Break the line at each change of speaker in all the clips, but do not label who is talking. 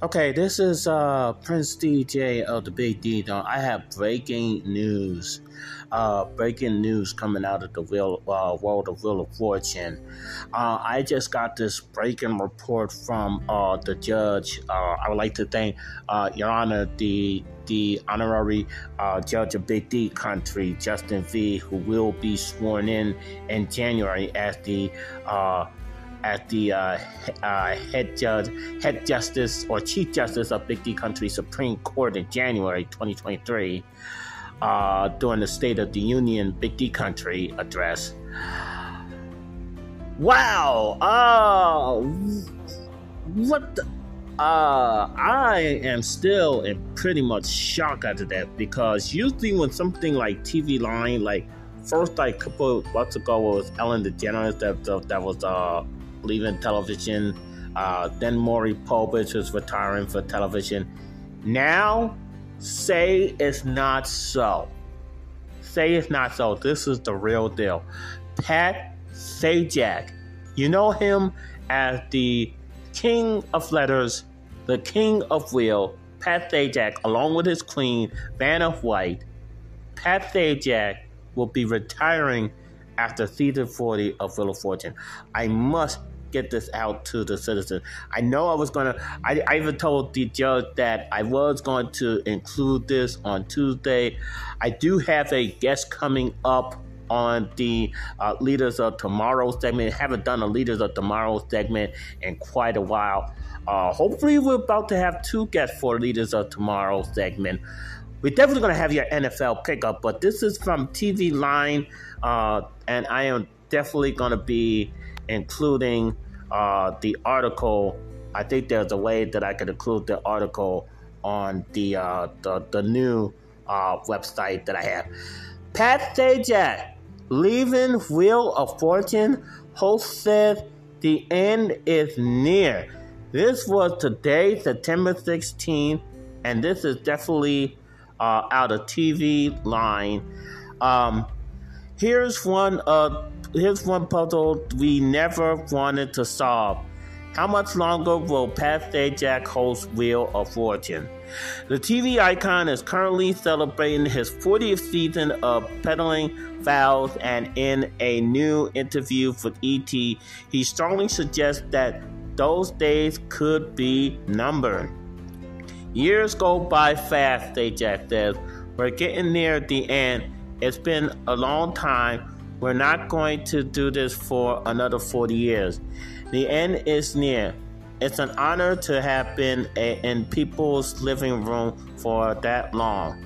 Okay, this is uh, Prince DJ of the Big D. Now, I have breaking news. Uh, breaking news coming out of the wheel, uh, world of Wheel of Fortune. Uh, I just got this breaking report from uh, the judge. Uh, I would like to thank Your Honor, the the honorary judge of Big D country, Justin V, who will be sworn in in January as the at the uh, uh, head judge, head justice or chief justice of Big D Country Supreme Court in January 2023 uh, during the State of the Union Big D Country address. Wow! Uh, what the? Uh, I am still in pretty much shock after that because usually when something like TV Line, like first like couple months ago was Ellen DeGeneres that that, that was uh leaving television. Uh, then Maury Povich was retiring for television. Now, say it's not so. Say it's not so. This is the real deal. Pat Sajak, you know him as the king of letters, the king of wheel. Pat Sajak, along with his queen, Vanna White. Pat Sajak will be retiring after season 40 of Wheel of Fortune. I must get this out to the citizen. I know I was gonna. I, I even told the judge that I was going to include this on Tuesday. I do have a guest coming up on the uh, Leaders of Tomorrow segment. Haven't done a Leaders of Tomorrow segment in quite a while. Uh, hopefully, we're about to have two guests for Leaders of Tomorrow segment. We're definitely going to have your NFL pickup, but this is from TV Line, uh, and I am definitely going to be including uh, the article. I think there's a way that I could include the article on the uh, the, the new uh, website that I have. Pat Sajak, leaving Wheel of Fortune, host says the end is near. This was today, September 16th, and this is definitely uh, out of TV line. Um, here's one uh, here's one puzzle we never wanted to solve. How much longer will Pat Sajak host Wheel of Fortune? The TV icon is currently celebrating his 40th season of peddling vows, and in a new interview with ET, he strongly suggests that those days could be numbered. Years go by fast, Sajak says. We're getting near the end. It's been a long time we're not going to do this for another 40 years. The end is near. It's an honor to have been a, in people's living room for that long.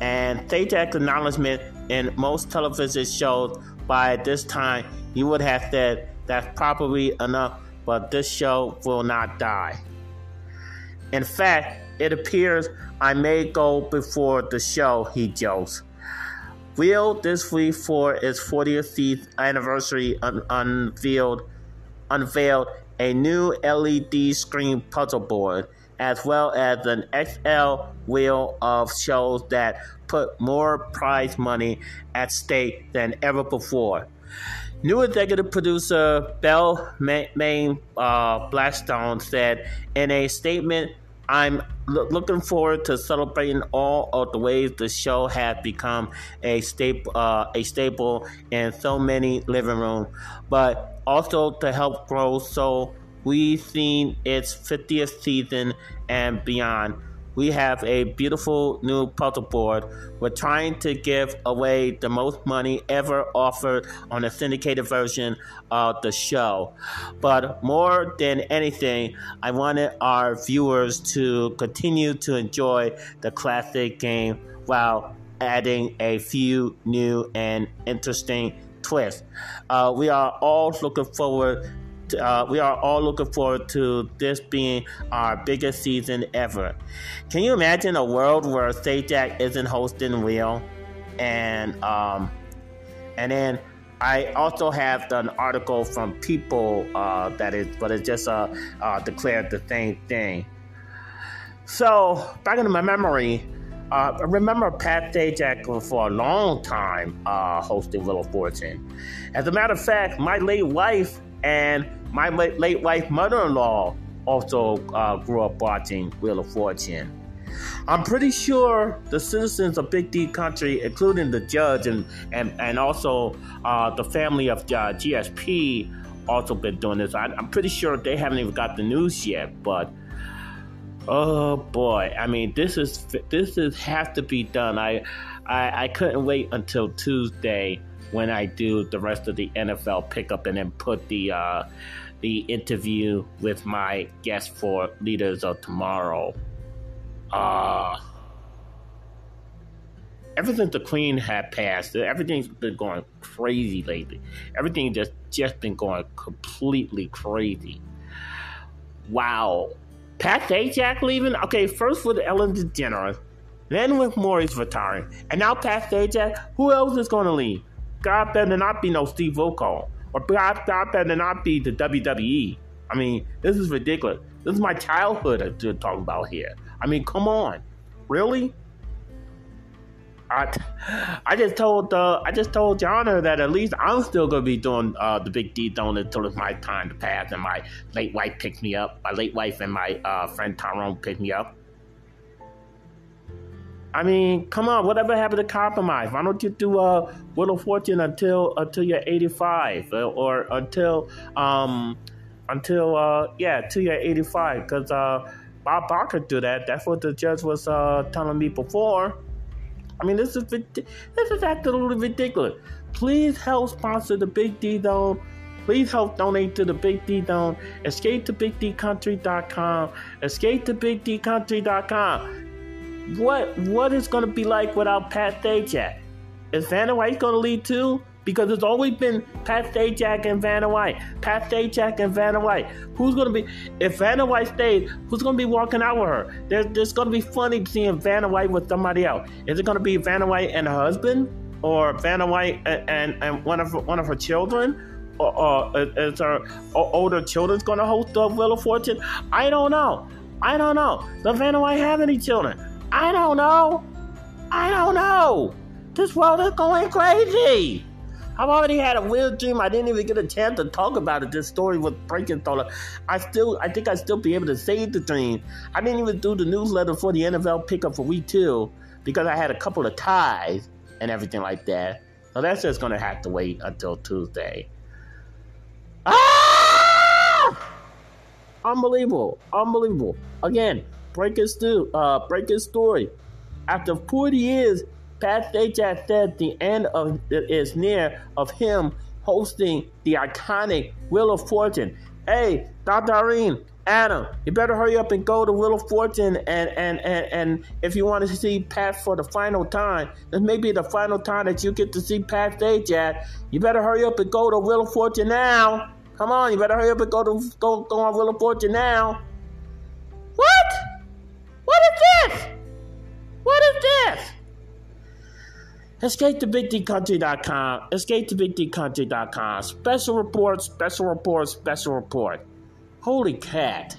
And Sajak's acknowledgement in most television shows by this time, you would have said that's probably enough, but this show will not die. In fact, it appears I may go before the show, he jokes. Wheel this week for its 40th anniversary un- unveiled unveiled a new LED screen puzzle board as well as an XL wheel of shows that put more prize money at stake than ever before. New executive producer Bellamie uh, Blackstone said in a statement I'm lo- looking forward to celebrating all of the ways the show has become a staple, uh, a staple in so many living rooms, but also to help grow so we've seen its 50th season and beyond we have a beautiful new puzzle board. We're trying to give away the most money ever offered on a syndicated version of the show. But more than anything, I wanted our viewers to continue to enjoy the classic game while adding a few new and interesting twists. Uh, we are all looking forward uh, we are all looking forward to this being our biggest season ever. Can you imagine a world where Sajak isn't hosting Wheel? And um, and then I also have an article from People uh, that is, but it just uh, uh, declared the same thing. So back into my memory, uh, I remember Pat Sajak for a long time uh, hosting of Fortune. As a matter of fact, my late wife and my late wife mother in law also uh, grew up watching Wheel of Fortune. I'm pretty sure the citizens of Big D Country, including the judge and and and also uh, the family of uh, GSP, also been doing this. I, I'm pretty sure they haven't even got the news yet, but. Oh boy! I mean, this is this is has to be done. I, I I couldn't wait until Tuesday when I do the rest of the NFL pickup and then put the uh, the interview with my guest for Leaders of Tomorrow. Uh, ever since the Queen had passed, everything's been going crazy lately. Everything just just been going completely crazy. Wow. Pat Sajak leaving? Okay, first with Ellen DeGeneres, then with Maury's retiring, and now Pat Sajak. Who else is going to leave? God better not be no Steve Wilkos, or God, God better not be the WWE. I mean, this is ridiculous. This is my childhood to talk about here. I mean, come on, really? I, I just told uh, I just told Jonna that at least I'm still gonna be doing uh, the big D donut until it's my time to pass and my late wife picks me up. My late wife and my uh, friend Tyrone pick me up. I mean, come on, whatever happened to compromise? Why don't you do a uh, Wheel of Fortune until until you're 85 or, or until um until uh yeah, till you're 85 because uh Bob Barker do that. That's what the judge was uh telling me before. I mean, this is this is absolutely ridiculous. Please help sponsor the Big D Zone. Please help donate to the Big D Zone. Escape to BigDCountry.com. Escape to BigDCountry.com. What what is going to be like without Pat Sajak? Is Vanna White going to lead too? because it's always been Pat Sajak and Vanna White. Pat Sajak and Vanna White. Who's going to be, if Vanna White stays, who's going to be walking out with her? There's, there's going to be funny seeing Vanna White with somebody else. Is it going to be Vanna White and her husband? Or Vanna White and, and, and one, of, one of her children? Or, or is her older children's going to host the Wheel of Fortune? I don't know. I don't know. Does Vanna White have any children? I don't know. I don't know. This world is going crazy. I've already had a weird dream. I didn't even get a chance to talk about it. This story was breaking Frankenstein. I still, I think I still be able to save the dream. I didn't even do the newsletter for the NFL pickup for week two because I had a couple of ties and everything like that. So that's just gonna have to wait until Tuesday. Ah! Unbelievable, unbelievable. Again, break his, stu- uh, story. After 40 years, Pat Sajak said the end of is near of him hosting the iconic Wheel of Fortune. Hey, Dr. Irene, Adam, you better hurry up and go to Wheel of Fortune and and and, and if you want to see Pat for the final time, this may be the final time that you get to see Pat Sajak. You better hurry up and go to Wheel of Fortune now. Come on, you better hurry up and go to go, go on Wheel of Fortune now. Escape to. Escape to. Special report, special report, special report. Holy cat.